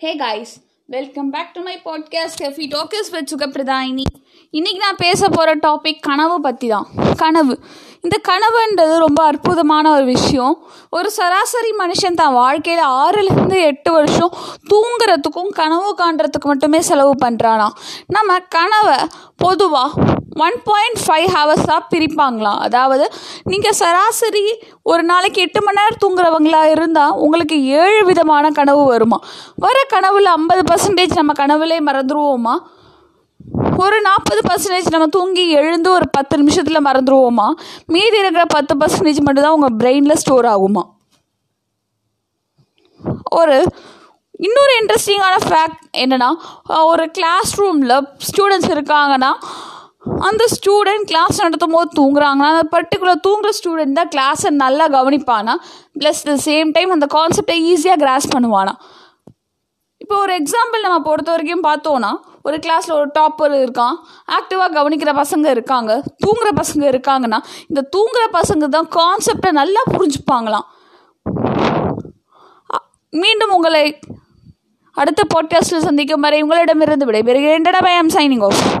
Hey guys, welcome back to my podcast Hefi Talkers with Sugapradaini. இன்றைக்கி நான் பேச போகிற டாபிக் கனவு பற்றி தான் கனவு. இந்த கனவுன்றது ரொம்ப அற்புதமான ஒரு விஷயம். ஒரு சராசரி மனுஷன் தான் வாழ்க்கையில் ஆறுலேருந்து எட்டு வருஷம் தூங்குறதுக்கும் கனவு காண்றதுக்கு மட்டுமே செலவு பண்ணுறானா நம்ம கனவை பொதுவாக ஒன் பாயிண்ட் ஃபைவ் ஹவர்ஸாக பிரிப்பாங்களாம். அதாவது நீங்கள் சராசரி ஒரு நாளைக்கு எட்டு மணி நேரம் தூங்குறவங்களா இருந்தால் உங்களுக்கு ஏழு விதமான கனவு வருமா வர கனவில் ஐம்பது பர்சன்டேஜ் நம்ம கனவுலே மறந்துடுவோமா ஒரு நாற்பது பர்சன்டேஜ் நம்ம தூங்கி எழுந்து ஒரு பத்து நிமிஷத்தில் மறந்துடுவோமா மீதி இருக்கிற பத்து பர்சன்டேஜ் மட்டும்தான் உங்கள் பிரெயினில் ஸ்டோர் ஆகுமா? ஒரு இன்னொரு இன்ட்ரெஸ்டிங்கான ஃபேக்ட் என்னென்னா ஒரு கிளாஸ் ரூமில் ஸ்டூடெண்ட்ஸ் இருக்காங்கன்னா அந்த ஸ்டூடெண்ட் கிளாஸ் நடத்தும் போது தூங்குறாங்கன்னா அந்த பர்டிகுலர் தூங்குற ஸ்டூடெண்ட் தான் கிளாஸை நல்லா கவனிப்பானா? ப்ளஸ் த சேம் டைம் அந்த கான்செப்டை ஈஸியாக கிராஸ் பண்ணுவானா? இப்போ ஒரு எக்ஸாம்பிள் நம்ம பொறுத்த வரைக்கும் பார்த்தோன்னா ஒரு கிளாஸில் ஒரு டாப்பர் இருக்கான். ஆக்டிவாக கவனிக்கிற பசங்க இருக்காங்க. தூங்குற பசங்க இருக்காங்கன்னா இந்த தூங்குற பசங்க தான் கான்செப்டை நல்லா புரிஞ்சுப்பாங்களாம். மீண்டும் உங்களை அடுத்த பாட்காஸ்டில் சந்திக்கும் வரை உங்களிடமிருந்து விடைபெறுகிறேன். ஐ ஆம் சைனிங் ஆஃப்